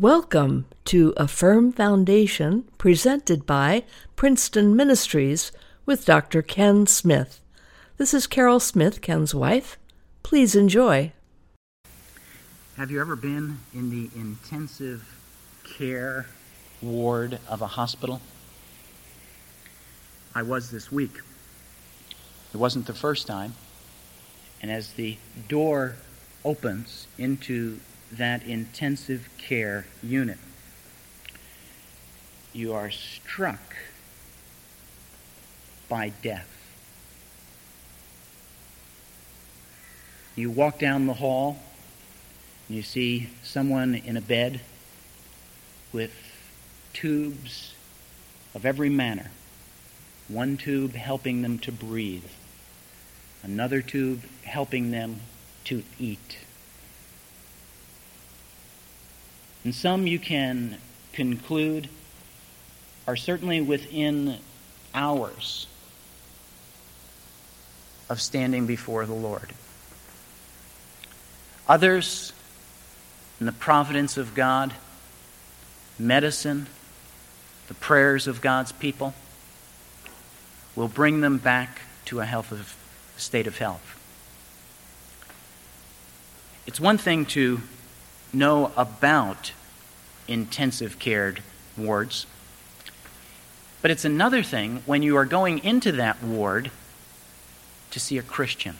Welcome to A Firm Foundation presented by Princeton Ministries with Dr. Ken Smith. This is Carol Smith, Ken's wife. Please enjoy. Have you ever been in the intensive care ward of a hospital? I was this week. It wasn't the first time. And as the door opens into that intensive care unit. You are struck by death. You walk down the hall, and you see someone in a bed with tubes of every manner. One tube helping them to breathe, another tube helping them to eat. And some you can conclude are certainly within hours of standing before the Lord. Others, in the providence of God, medicine, the prayers of God's people, will bring them back to a health of, state of health. It's one thing to know about intensive cared wards. But it's another thing when you are going into that ward to see a Christian.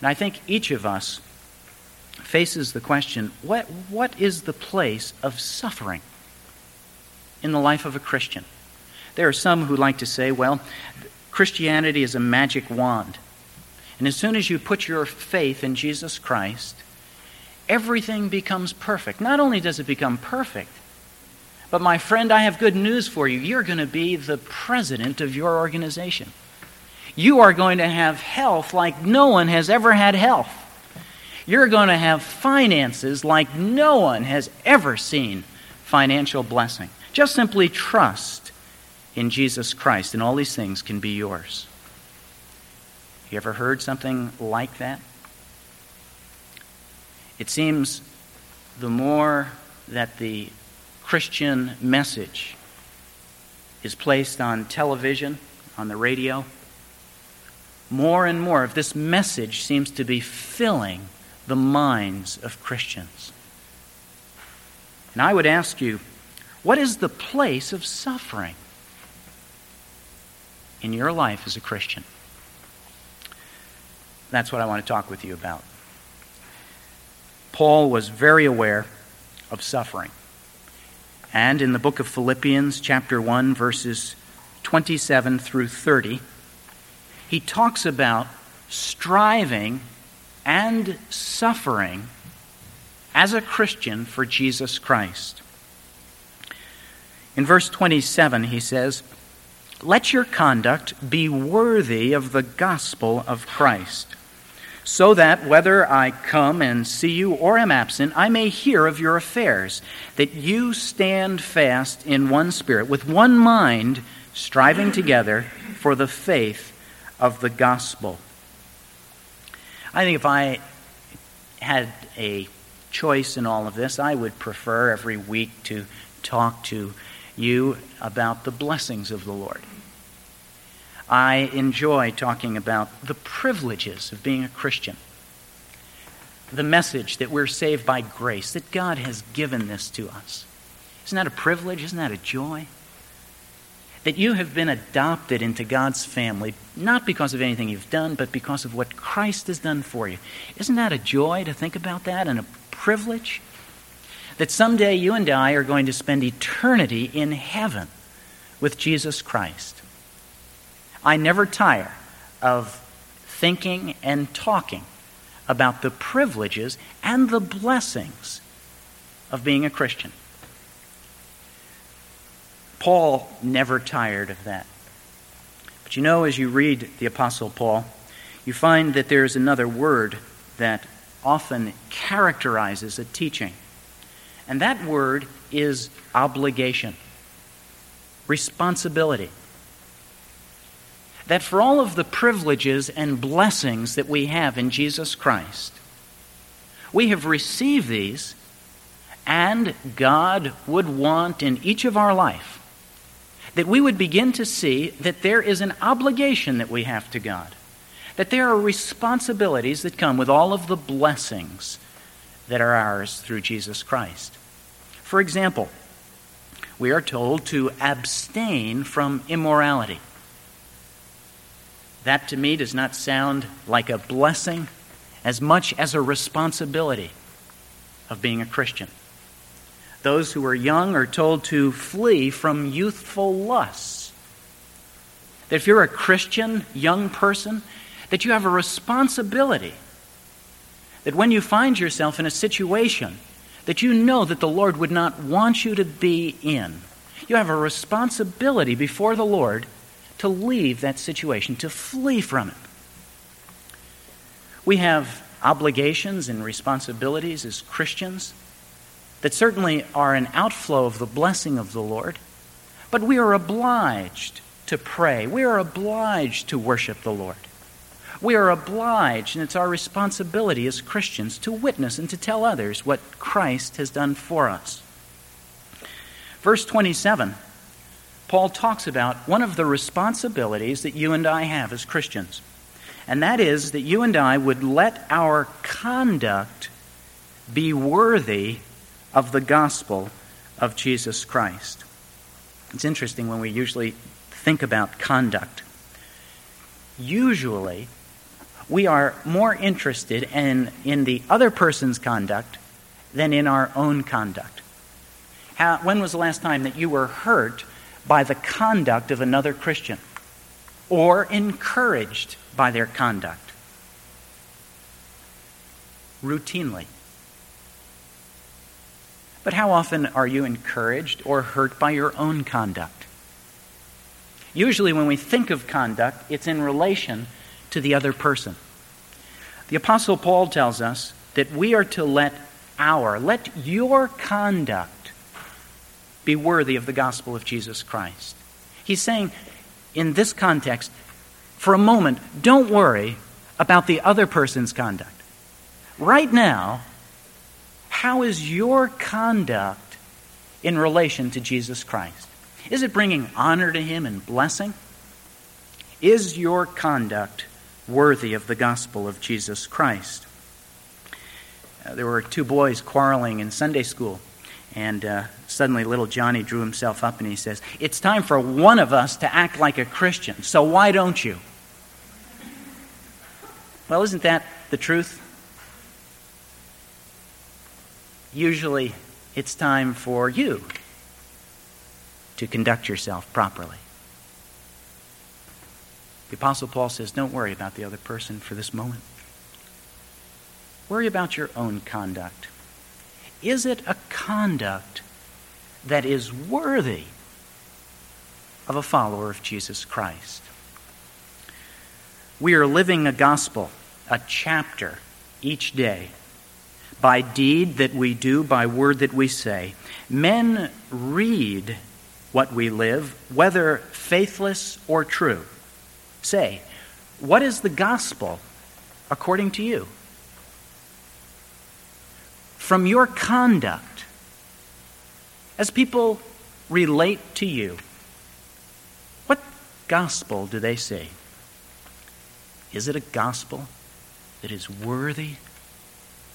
And I think each of us faces the question what, what is the place of suffering in the life of a Christian? There are some who like to say, well, Christianity is a magic wand. And as soon as you put your faith in Jesus Christ, everything becomes perfect. Not only does it become perfect, but my friend, I have good news for you. You're going to be the president of your organization. You are going to have health like no one has ever had health. You're going to have finances like no one has ever seen financial blessing. Just simply trust in Jesus Christ, and all these things can be yours. You ever heard something like that? It seems the more that the Christian message is placed on television, on the radio, more and more of this message seems to be filling the minds of Christians. And I would ask you, what is the place of suffering in your life as a Christian? That's what I want to talk with you about. Paul was very aware of suffering. And in the book of Philippians, chapter 1, verses 27 through 30, he talks about striving and suffering as a Christian for Jesus Christ. In verse 27, he says, Let your conduct be worthy of the gospel of Christ so that whether I come and see you or am absent, I may hear of your affairs, that you stand fast in one spirit, with one mind, striving together for the faith of the gospel. I think if I had a choice in all of this, I would prefer every week to talk to you about the blessings of the Lord. I enjoy talking about the privileges of being a Christian. The message that we're saved by grace, that God has given this to us. Isn't that a privilege? Isn't that a joy? That you have been adopted into God's family, not because of anything you've done, but because of what Christ has done for you. Isn't that a joy to think about that and a privilege? That someday you and I are going to spend eternity in heaven with Jesus Christ. I never tire of thinking and talking about the privileges and the blessings of being a Christian. Paul never tired of that. But you know, as you read the Apostle Paul, you find that there's another word that often characterizes a teaching. And that word is obligation, responsibility that for all of the privileges and blessings that we have in Jesus Christ, We have received these, and God would want in each of our life that we would begin to see that there is an obligation that we have to God, that there are responsibilities that come with all of the blessings that are ours through Jesus Christ. For example, we are told to abstain from immorality. That to me does not sound like a blessing as much as a responsibility of being a Christian. Those who are young are told to flee from youthful lusts. That if you're a Christian young person, that you have a responsibility. That when you find yourself in a situation that you know that the Lord would not want you to be in, you have a responsibility before the Lord to leave that situation, to flee from it. We have obligations and responsibilities as Christians that certainly are an outflow of the blessing of the Lord, but we are obliged to pray. We are obliged to worship the Lord. We are obliged, and it's our responsibility as Christians to witness and to tell others what Christ has done for us. Verse 27 Paul talks about one of the responsibilities that you and I have as Christians, and that is that you and I would let our conduct be worthy of the gospel of Jesus Christ. It's interesting when we usually think about conduct. Usually, we are more interested in, in the other person's conduct than in our own conduct. How, when was the last time that you were hurt by the conduct of another Christian or encouraged by their conduct. Routinely. But how often are you encouraged or hurt by your own conduct? Usually, when we think of conduct, it's in relation to the other person. The Apostle Paul tells us that we are to let our, let your conduct be worthy of the gospel of Jesus Christ. He's saying, in this context, for a moment, don't worry about the other person's conduct. Right now, how is your conduct in relation to Jesus Christ? Is it bringing honor to Him and blessing? Is your conduct worthy of the gospel of Jesus Christ? Uh, there were two boys quarreling in Sunday school. And uh, suddenly little Johnny drew himself up and he says, It's time for one of us to act like a Christian, so why don't you? Well, isn't that the truth? Usually it's time for you to conduct yourself properly. The Apostle Paul says, Don't worry about the other person for this moment. Worry about your own conduct. Is it a conduct that is worthy of a follower of Jesus Christ? We are living a gospel, a chapter each day, by deed that we do, by word that we say. Men read what we live, whether faithless or true. Say, what is the gospel according to you? From your conduct as people relate to you, what gospel do they see? Is it a gospel that is worthy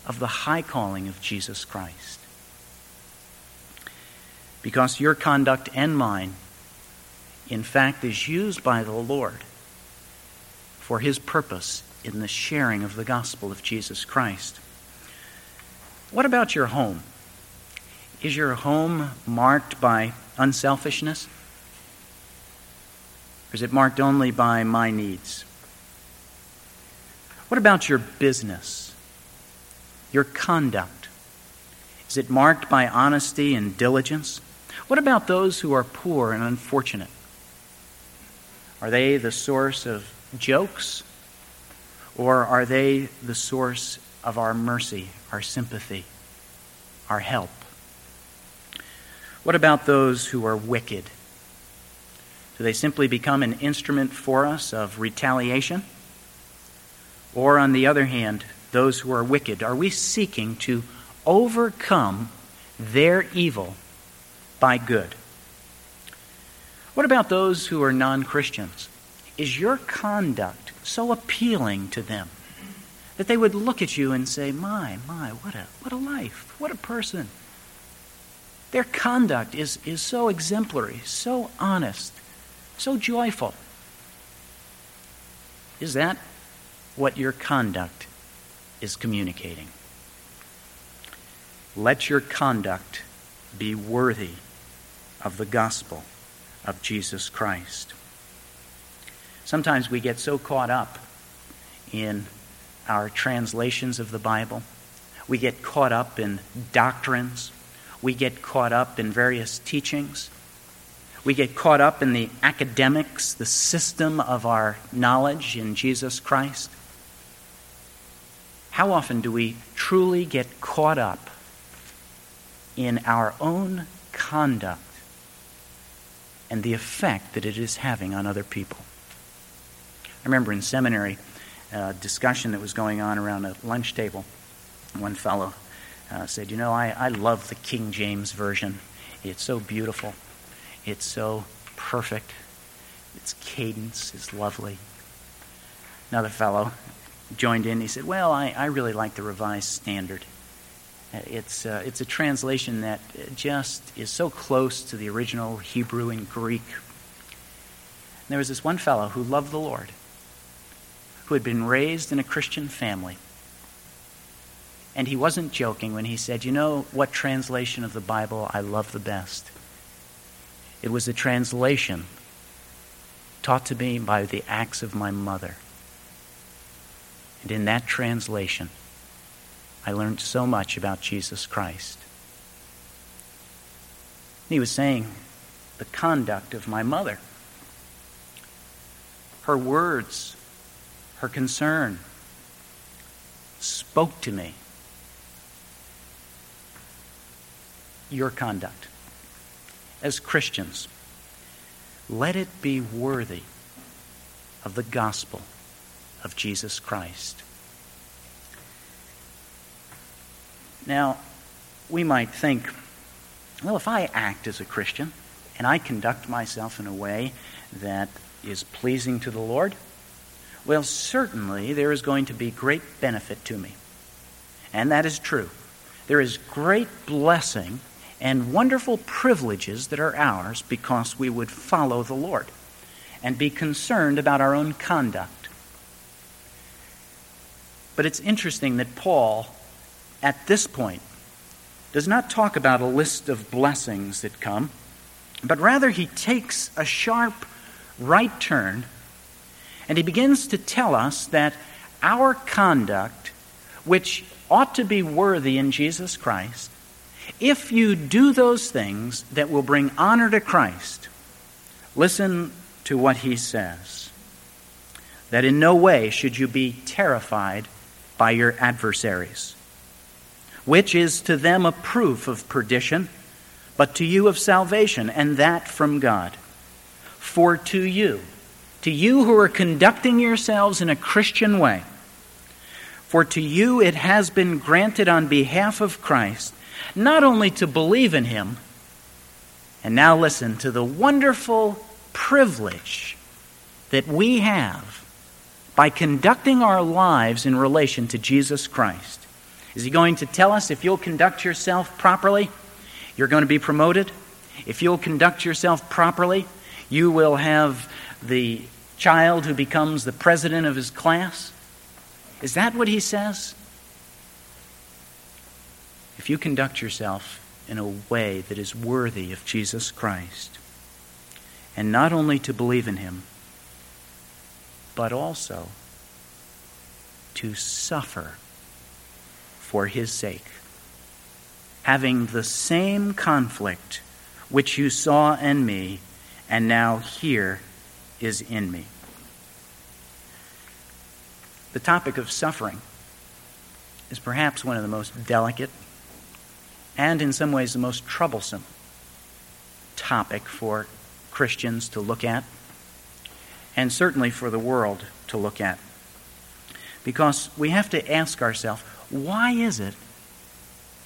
of the high calling of Jesus Christ? Because your conduct and mine, in fact, is used by the Lord for his purpose in the sharing of the gospel of Jesus Christ. What about your home? Is your home marked by unselfishness? Or is it marked only by my needs? What about your business? Your conduct? Is it marked by honesty and diligence? What about those who are poor and unfortunate? Are they the source of jokes? Or are they the source of our mercy, our sympathy, our help? What about those who are wicked? Do they simply become an instrument for us of retaliation? Or, on the other hand, those who are wicked? Are we seeking to overcome their evil by good? What about those who are non Christians? Is your conduct so appealing to them that they would look at you and say, My, my, what a, what a life, what a person? Their conduct is, is so exemplary, so honest, so joyful. Is that what your conduct is communicating? Let your conduct be worthy of the gospel of Jesus Christ. Sometimes we get so caught up in our translations of the Bible, we get caught up in doctrines, we get caught up in various teachings. We get caught up in the academics, the system of our knowledge in Jesus Christ. How often do we truly get caught up in our own conduct and the effect that it is having on other people? I remember in seminary a discussion that was going on around a lunch table. One fellow uh, said, You know, I, I love the King James Version. It's so beautiful, it's so perfect, its cadence is lovely. Another fellow joined in. He said, Well, I, I really like the Revised Standard. Uh, it's, uh, it's a translation that just is so close to the original Hebrew and Greek. And there was this one fellow who loved the Lord, who had been raised in a Christian family. And he wasn't joking when he said, You know what translation of the Bible I love the best? It was the translation taught to me by the acts of my mother. And in that translation, I learned so much about Jesus Christ. He was saying the conduct of my mother, her words, her concern spoke to me. Your conduct as Christians, let it be worthy of the gospel of Jesus Christ. Now, we might think, well, if I act as a Christian and I conduct myself in a way that is pleasing to the Lord, well, certainly there is going to be great benefit to me. And that is true. There is great blessing and wonderful privileges that are ours because we would follow the Lord and be concerned about our own conduct. But it's interesting that Paul, at this point, does not talk about a list of blessings that come, but rather he takes a sharp right turn and he begins to tell us that our conduct, which ought to be worthy in Jesus Christ, if you do those things that will bring honor to Christ, listen to what he says. That in no way should you be terrified by your adversaries, which is to them a proof of perdition, but to you of salvation, and that from God. For to you, to you who are conducting yourselves in a Christian way, for to you it has been granted on behalf of Christ not only to believe in him, and now listen to the wonderful privilege that we have by conducting our lives in relation to Jesus Christ. Is he going to tell us if you'll conduct yourself properly, you're going to be promoted? If you'll conduct yourself properly, you will have the child who becomes the president of his class? Is that what he says? if you conduct yourself in a way that is worthy of Jesus Christ, and not only to believe in him, but also to suffer for his sake, having the same conflict which you saw in me and now here is in me. The topic of suffering is perhaps one of the most delicate and in some ways the most troublesome topic for Christians to look at, and certainly for the world to look at. Because we have to ask ourselves why is it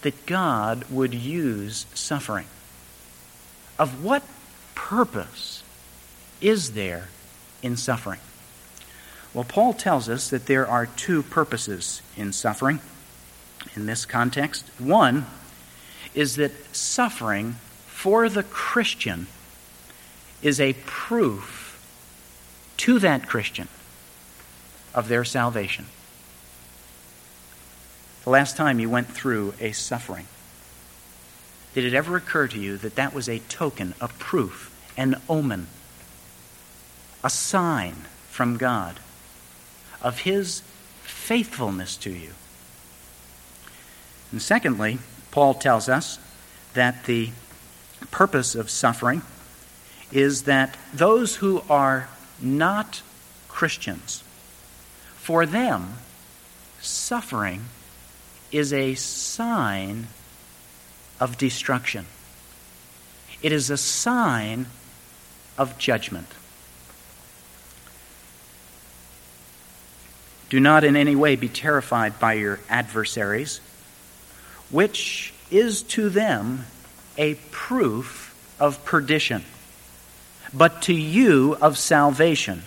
that God would use suffering? Of what purpose is there in suffering? Well, Paul tells us that there are two purposes in suffering in this context. One is that suffering for the Christian is a proof to that Christian of their salvation. The last time you went through a suffering, did it ever occur to you that that was a token, a proof, an omen, a sign from God of His faithfulness to you? And secondly, Paul tells us that the purpose of suffering is that those who are not Christians, for them, suffering is a sign of destruction. It is a sign of judgment. Do not in any way be terrified by your adversaries, which is to them a proof of perdition but to you of salvation,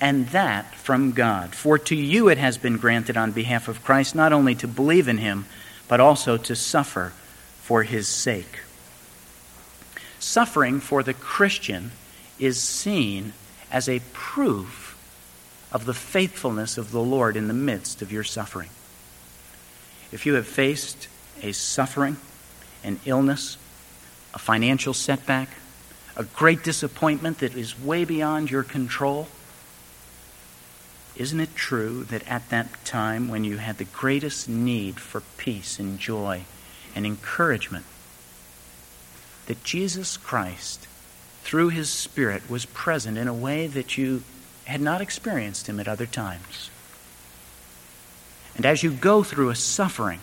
and that from God. For to you it has been granted on behalf of Christ not only to believe in him, but also to suffer for his sake. Suffering for the Christian is seen as a proof of the faithfulness of the Lord in the midst of your suffering. If you have faced a suffering, an illness, a financial setback, a great disappointment that is way beyond your control? Isn't it true that at that time when you had the greatest need for peace and joy and encouragement, that Jesus Christ, through his Spirit, was present in a way that you had not experienced him at other times? And as you go through a suffering,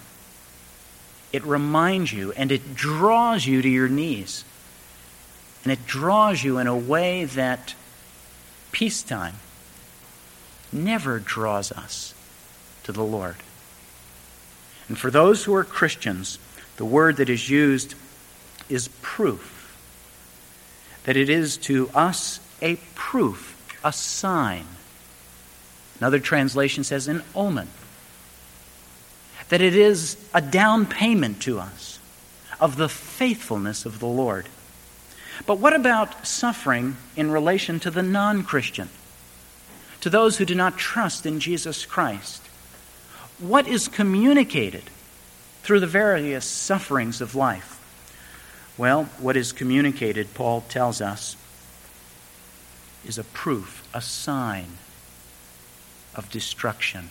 it reminds you and it draws you to your knees and it draws you in a way that peacetime never draws us to the Lord. And for those who are Christians, the word that is used is proof. That it is to us a proof, a sign. Another translation says an omen. That it is a down payment to us of the faithfulness of the Lord. But what about suffering in relation to the non Christian, to those who do not trust in Jesus Christ? What is communicated through the various sufferings of life? Well, what is communicated, Paul tells us, is a proof, a sign of destruction,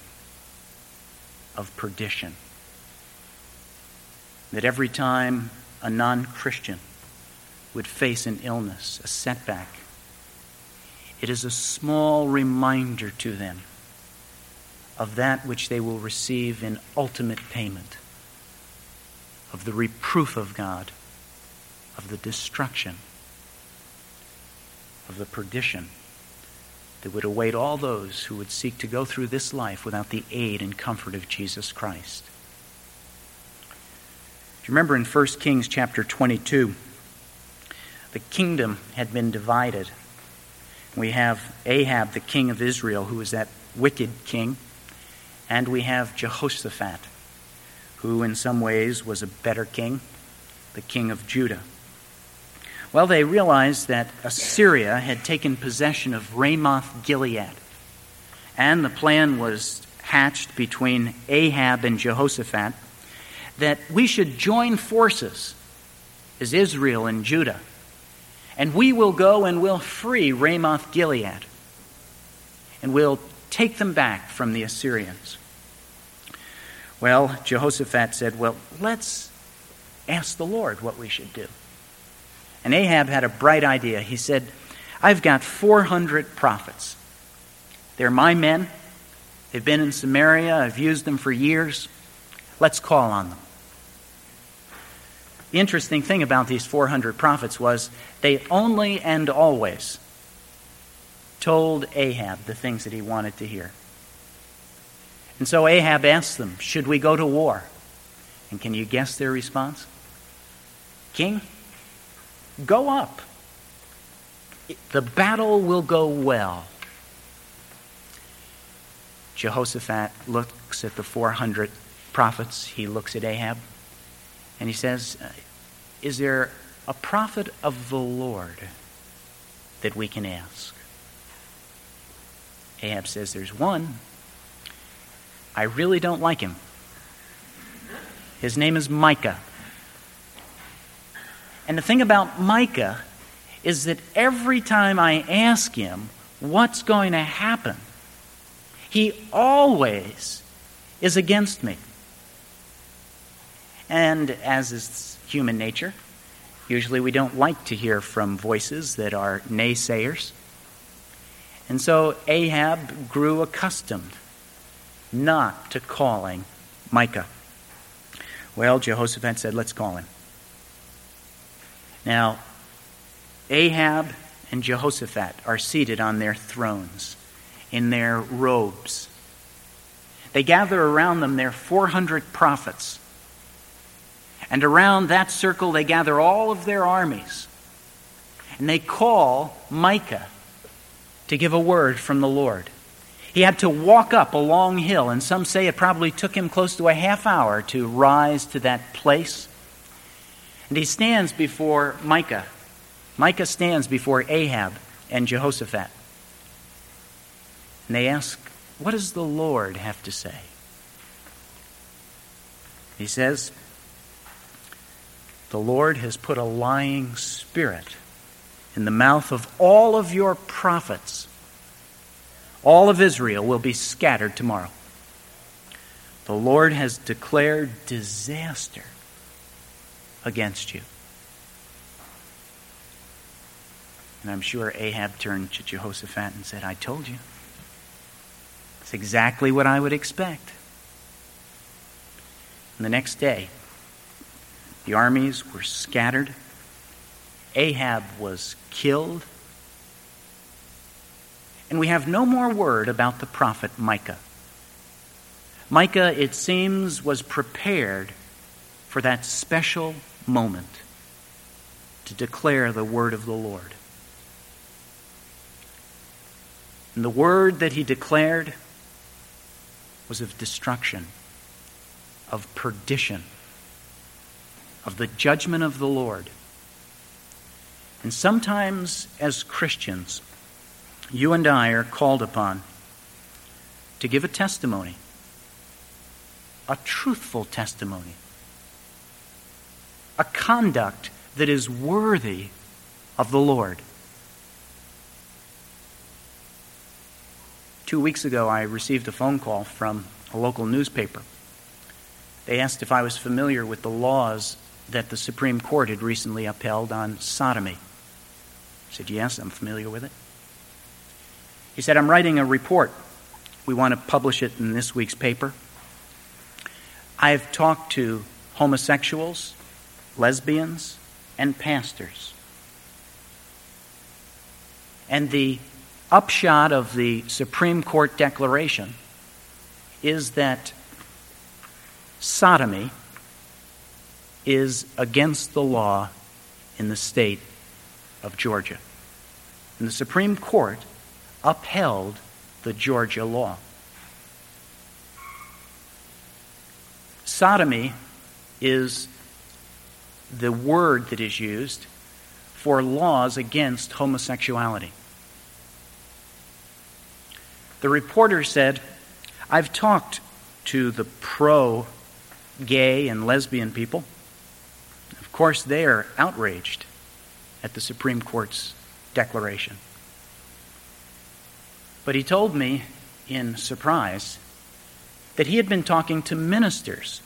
of perdition. That every time a non Christian would face an illness, a setback. It is a small reminder to them of that which they will receive in ultimate payment, of the reproof of God, of the destruction, of the perdition that would await all those who would seek to go through this life without the aid and comfort of Jesus Christ. Do you remember in 1 Kings chapter 22? the kingdom had been divided. We have Ahab, the king of Israel, who was that wicked king, and we have Jehoshaphat, who in some ways was a better king, the king of Judah. Well, they realized that Assyria had taken possession of Ramoth Gilead, and the plan was hatched between Ahab and Jehoshaphat that we should join forces as Israel and Judah and we will go and we'll free Ramoth Gilead. And we'll take them back from the Assyrians. Well, Jehoshaphat said, Well, let's ask the Lord what we should do. And Ahab had a bright idea. He said, I've got 400 prophets. They're my men. They've been in Samaria. I've used them for years. Let's call on them. The interesting thing about these 400 prophets was they only and always told Ahab the things that he wanted to hear. And so Ahab asked them, Should we go to war? And can you guess their response? King, go up. The battle will go well. Jehoshaphat looks at the 400 prophets. He looks at Ahab and he says, uh, Is there a prophet of the Lord that we can ask? Ahab says, There's one. I really don't like him. His name is Micah. And the thing about Micah is that every time I ask him what's going to happen, he always is against me. And as is human nature, usually we don't like to hear from voices that are naysayers. And so Ahab grew accustomed not to calling Micah. Well, Jehoshaphat said, Let's call him. Now, Ahab and Jehoshaphat are seated on their thrones in their robes. They gather around them their 400 prophets. And around that circle, they gather all of their armies. And they call Micah to give a word from the Lord. He had to walk up a long hill, and some say it probably took him close to a half hour to rise to that place. And he stands before Micah. Micah stands before Ahab and Jehoshaphat. And they ask, What does the Lord have to say? He says, The Lord has put a lying spirit in the mouth of all of your prophets all of Israel will be scattered tomorrow. The Lord has declared disaster against you. And I'm sure Ahab turned to Jehoshaphat and said, I told you. It's exactly what I would expect. And the next day, the armies were scattered. Ahab was killed and we have no more word about the prophet Micah. Micah, it seems, was prepared for that special moment to declare the word of the Lord. And the word that he declared was of destruction, of perdition, of the judgment of the Lord. And sometimes, as Christians, you and I are called upon to give a testimony, a truthful testimony, a conduct that is worthy of the Lord. Two weeks ago, I received a phone call from a local newspaper. They asked if I was familiar with the laws that the Supreme Court had recently upheld on sodomy. I said, Yes, I'm familiar with it. He said, I'm writing a report. We want to publish it in this week's paper. I've talked to homosexuals, lesbians, and pastors. And the upshot of the Supreme Court declaration is that sodomy is against the law in the state of Georgia. And the Supreme Court upheld the Georgia law. Sodomy is the word that is used for laws against homosexuality. The reporter said, I've talked to the pro gay and lesbian people. Of course, they are outraged at the Supreme Court's declaration. But he told me in surprise that he had been talking to ministers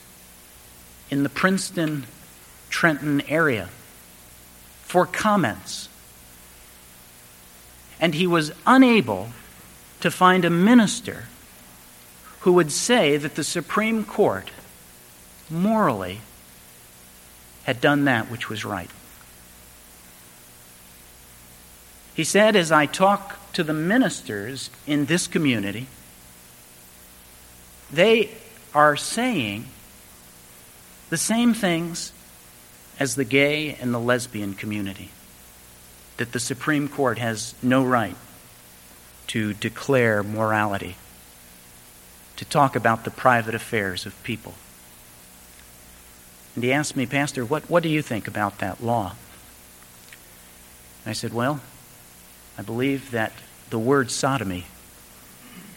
in the Princeton, Trenton area for comments. And he was unable to find a minister who would say that the Supreme Court morally had done that which was right. He said, as I talk to the ministers in this community, they are saying the same things as the gay and the lesbian community that the Supreme Court has no right to declare morality, to talk about the private affairs of people. And he asked me, Pastor, what, what do you think about that law? And I said, Well, I believe that the word sodomy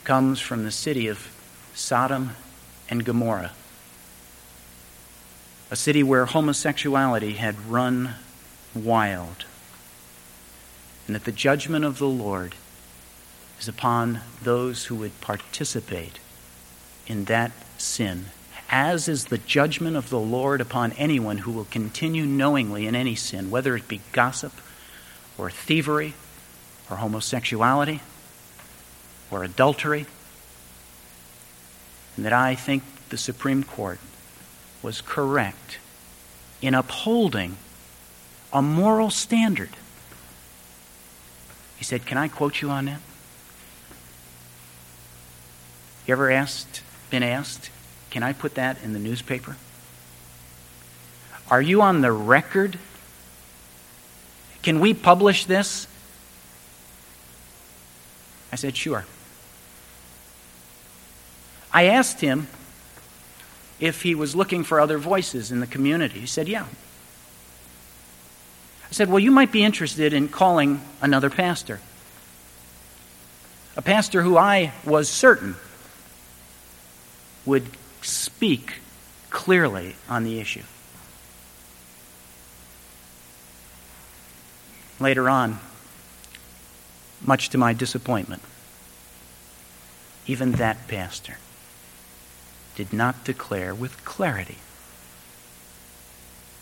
comes from the city of Sodom and Gomorrah, a city where homosexuality had run wild, and that the judgment of the Lord is upon those who would participate in that sin, as is the judgment of the Lord upon anyone who will continue knowingly in any sin, whether it be gossip or thievery or homosexuality or adultery. And that I think the Supreme Court was correct in upholding a moral standard. He said, Can I quote you on that? You ever asked, been asked, can I put that in the newspaper? Are you on the record? Can we publish this? I said, Sure. I asked him if he was looking for other voices in the community. He said, Yeah. I said, Well, you might be interested in calling another pastor. A pastor who I was certain would speak clearly on the issue. Later on, much to my disappointment, even that pastor did not declare with clarity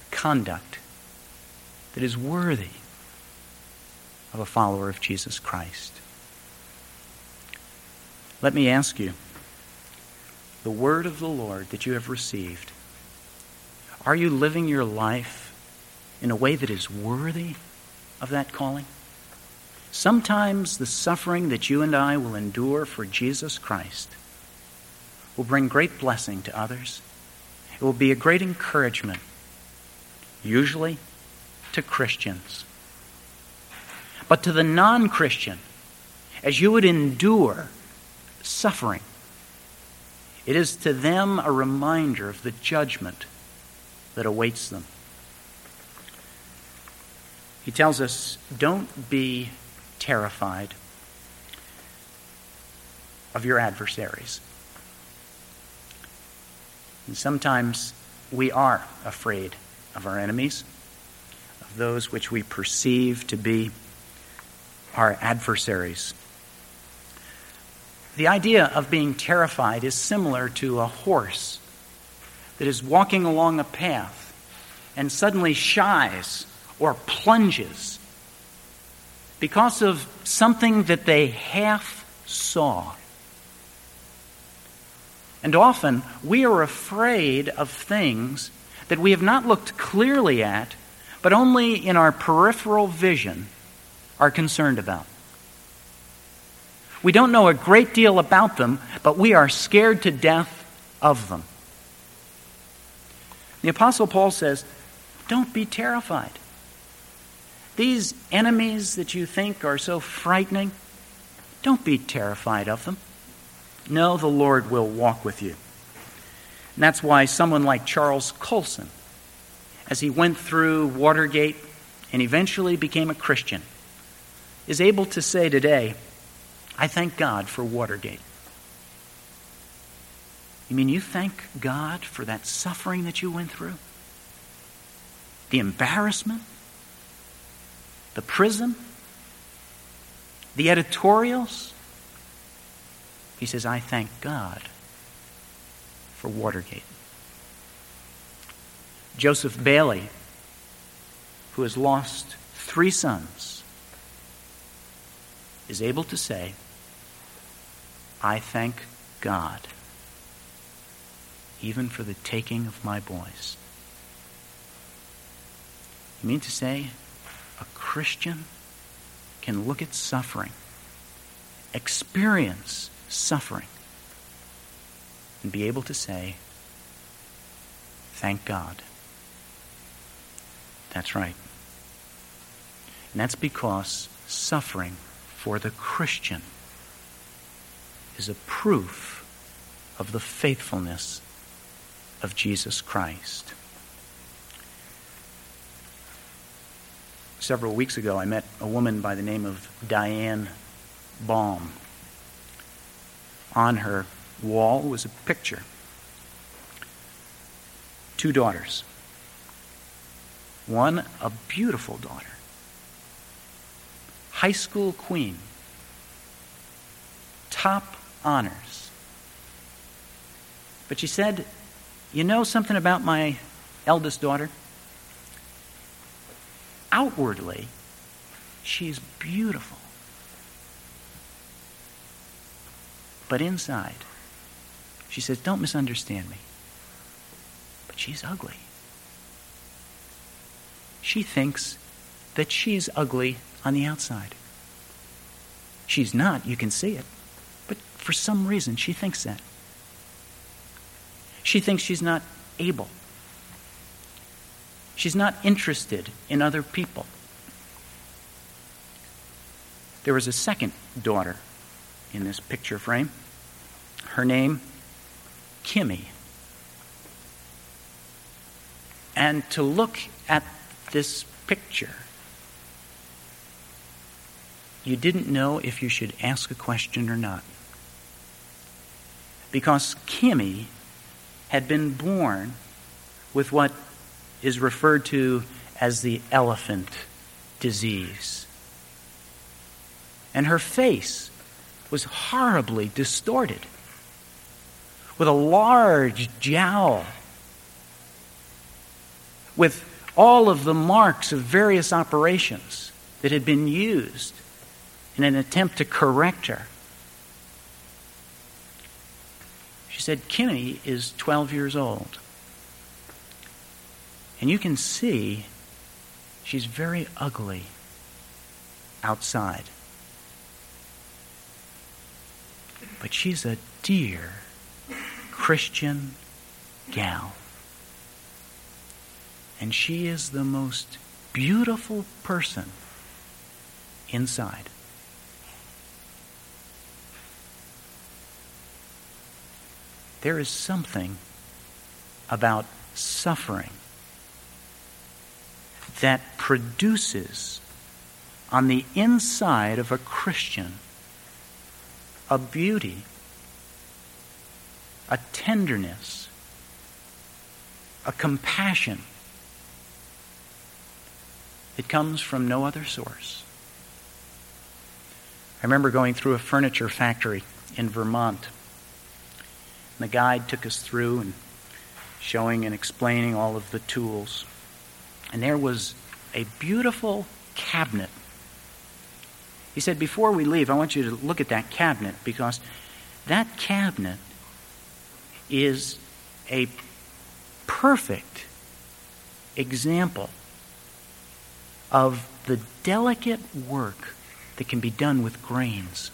conduct that is worthy of a follower of Jesus Christ. Let me ask you the word of the Lord that you have received, are you living your life in a way that is worthy of that calling? Sometimes the suffering that you and I will endure for Jesus Christ will bring great blessing to others. It will be a great encouragement, usually to Christians. But to the non Christian, as you would endure suffering, it is to them a reminder of the judgment that awaits them. He tells us don't be terrified of your adversaries. And sometimes we are afraid of our enemies, of those which we perceive to be our adversaries. The idea of being terrified is similar to a horse that is walking along a path and suddenly shies or plunges because of something that they half saw. And often we are afraid of things that we have not looked clearly at, but only in our peripheral vision are concerned about. We don't know a great deal about them, but we are scared to death of them. The Apostle Paul says, Don't be terrified. These enemies that you think are so frightening, don't be terrified of them. No, the Lord will walk with you. And that's why someone like Charles Colson, as he went through Watergate and eventually became a Christian, is able to say today, I thank God for Watergate. You mean you thank God for that suffering that you went through? The embarrassment? The prison? The editorials? He says, I thank God for Watergate. Joseph Bayly, who has lost three sons, is able to say, I thank God even for the taking of my boys. You mean to say a Christian can look at suffering, experience suffering, and be able to say, Thank God. That's right. And that's because suffering for the Christian is a proof of the faithfulness of Jesus Christ. Several weeks ago, I met a woman by the name of Diane Baum. On her wall was a picture. Two daughters. One, a beautiful daughter, high school queen, top honors. But she said, You know something about my eldest daughter? Outwardly, she's beautiful. But inside, she says, Don't misunderstand me. But she's ugly. She thinks that she's ugly on the outside. She's not, you can see it. But for some reason, she thinks that. She thinks she's not able. She's not interested in other people. There was a second daughter in this picture frame. Her name, Kimmy. And to look at this picture, you didn't know if you should ask a question or not. Because Kimmy had been born with what is referred to as the elephant disease. And her face was horribly distorted, with a large jowl, with all of the marks of various operations that had been used in an attempt to correct her. She said, Kimmy is 12 years old. And you can see she's very ugly outside. But she's a dear Christian gal. And she is the most beautiful person inside. There is something about suffering that produces on the inside of a Christian a beauty, a tenderness, a compassion it comes from no other source. I remember going through a furniture factory in Vermont. And the guide took us through and showing and explaining all of the tools. And there was a beautiful cabinet. He said, Before we leave, I want you to look at that cabinet because that cabinet is a perfect example of the delicate work that can be done with grains.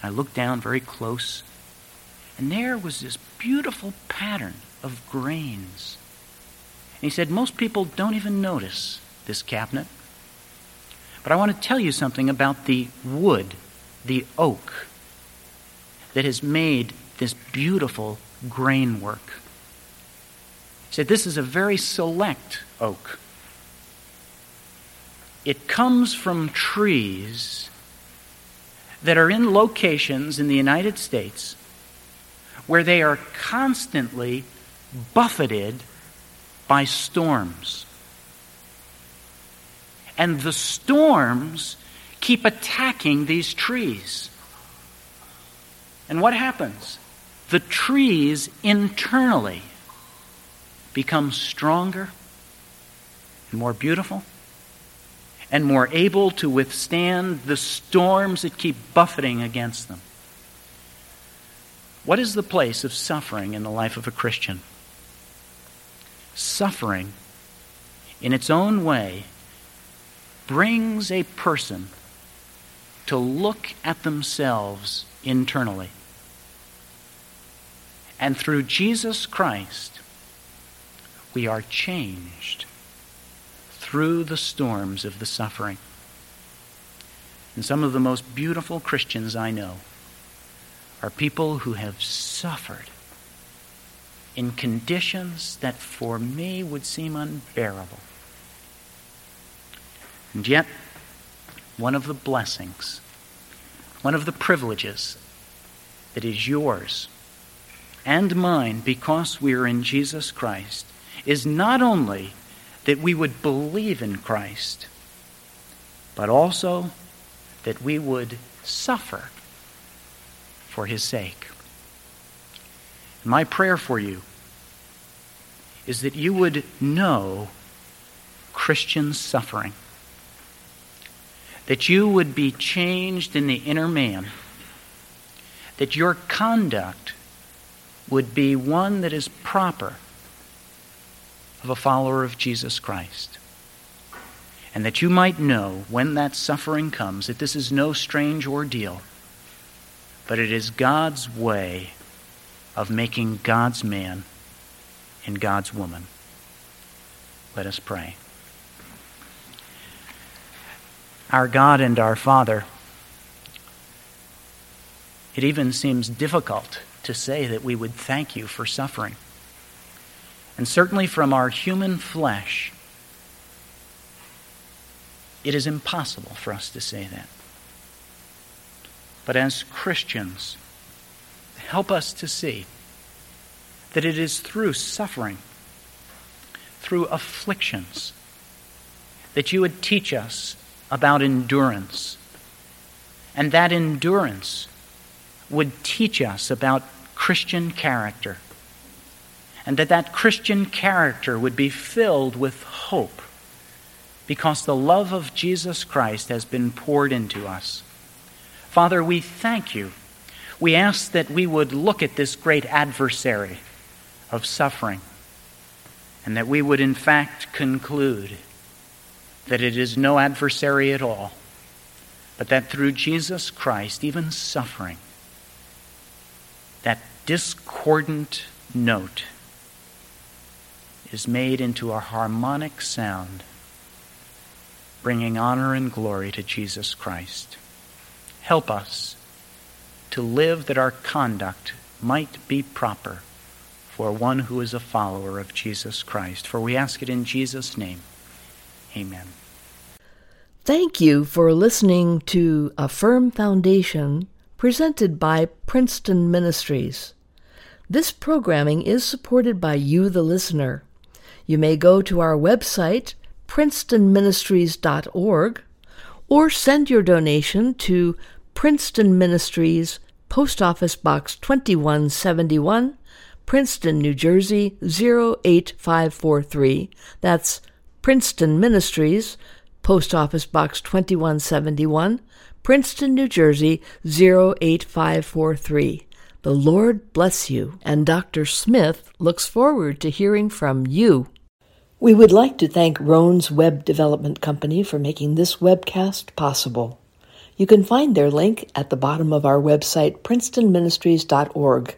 I looked down very close, and there was this beautiful pattern of grains. And he said, Most people don't even notice this cabinet. But I want to tell you something about the wood, the oak, that has made this beautiful grain work. He said, This is a very select oak. It comes from trees that are in locations in the United States where they are constantly buffeted by storms. And the storms keep attacking these trees. And what happens? The trees internally become stronger and more beautiful and more able to withstand the storms that keep buffeting against them. What is the place of suffering in the life of a Christian? Suffering, in its own way, brings a person to look at themselves internally. And through Jesus Christ, we are changed through the storms of the suffering. And some of the most beautiful Christians I know are people who have suffered in conditions that for me would seem unbearable. And yet, one of the blessings, one of the privileges that is yours and mine because we are in Jesus Christ is not only that we would believe in Christ, but also that we would suffer for his sake. My prayer for you is that you would know Christian suffering, that you would be changed in the inner man, that your conduct would be one that is proper of a follower of Jesus Christ. And that you might know when that suffering comes that this is no strange ordeal, but it is God's way of making God's man and God's woman. Let us pray. Our God and our Father, it even seems difficult to say that we would thank you for suffering. And certainly from our human flesh, it is impossible for us to say that. But as Christians, help us to see that it is through suffering, through afflictions, that you would teach us about endurance. And that endurance would teach us about Christian character and that that Christian character would be filled with hope because the love of Jesus Christ has been poured into us. Father, we thank you. We ask that we would look at this great adversary of suffering and that we would, in fact, conclude that it is no adversary at all, but that through Jesus Christ, even suffering, that discordant note is made into a harmonic sound, bringing honor and glory to Jesus Christ. Help us to live that our conduct might be proper for one who is a follower of Jesus Christ. For we ask it in Jesus' name. Amen. Thank you for listening to A Firm Foundation presented by Princeton Ministries. This programming is supported by you, the listener. You may go to our website, princetonministries.org, or send your donation to Princeton Ministries, Post Office Box 2171, Princeton, New Jersey 08543. That's Princeton Ministries, Post Office Box 2171, Princeton, New Jersey 08543. The Lord bless you, and Dr. Smith looks forward to hearing from you. We would like to thank Roan's Web Development Company for making this webcast possible. You can find their link at the bottom of our website, princetonministries.org.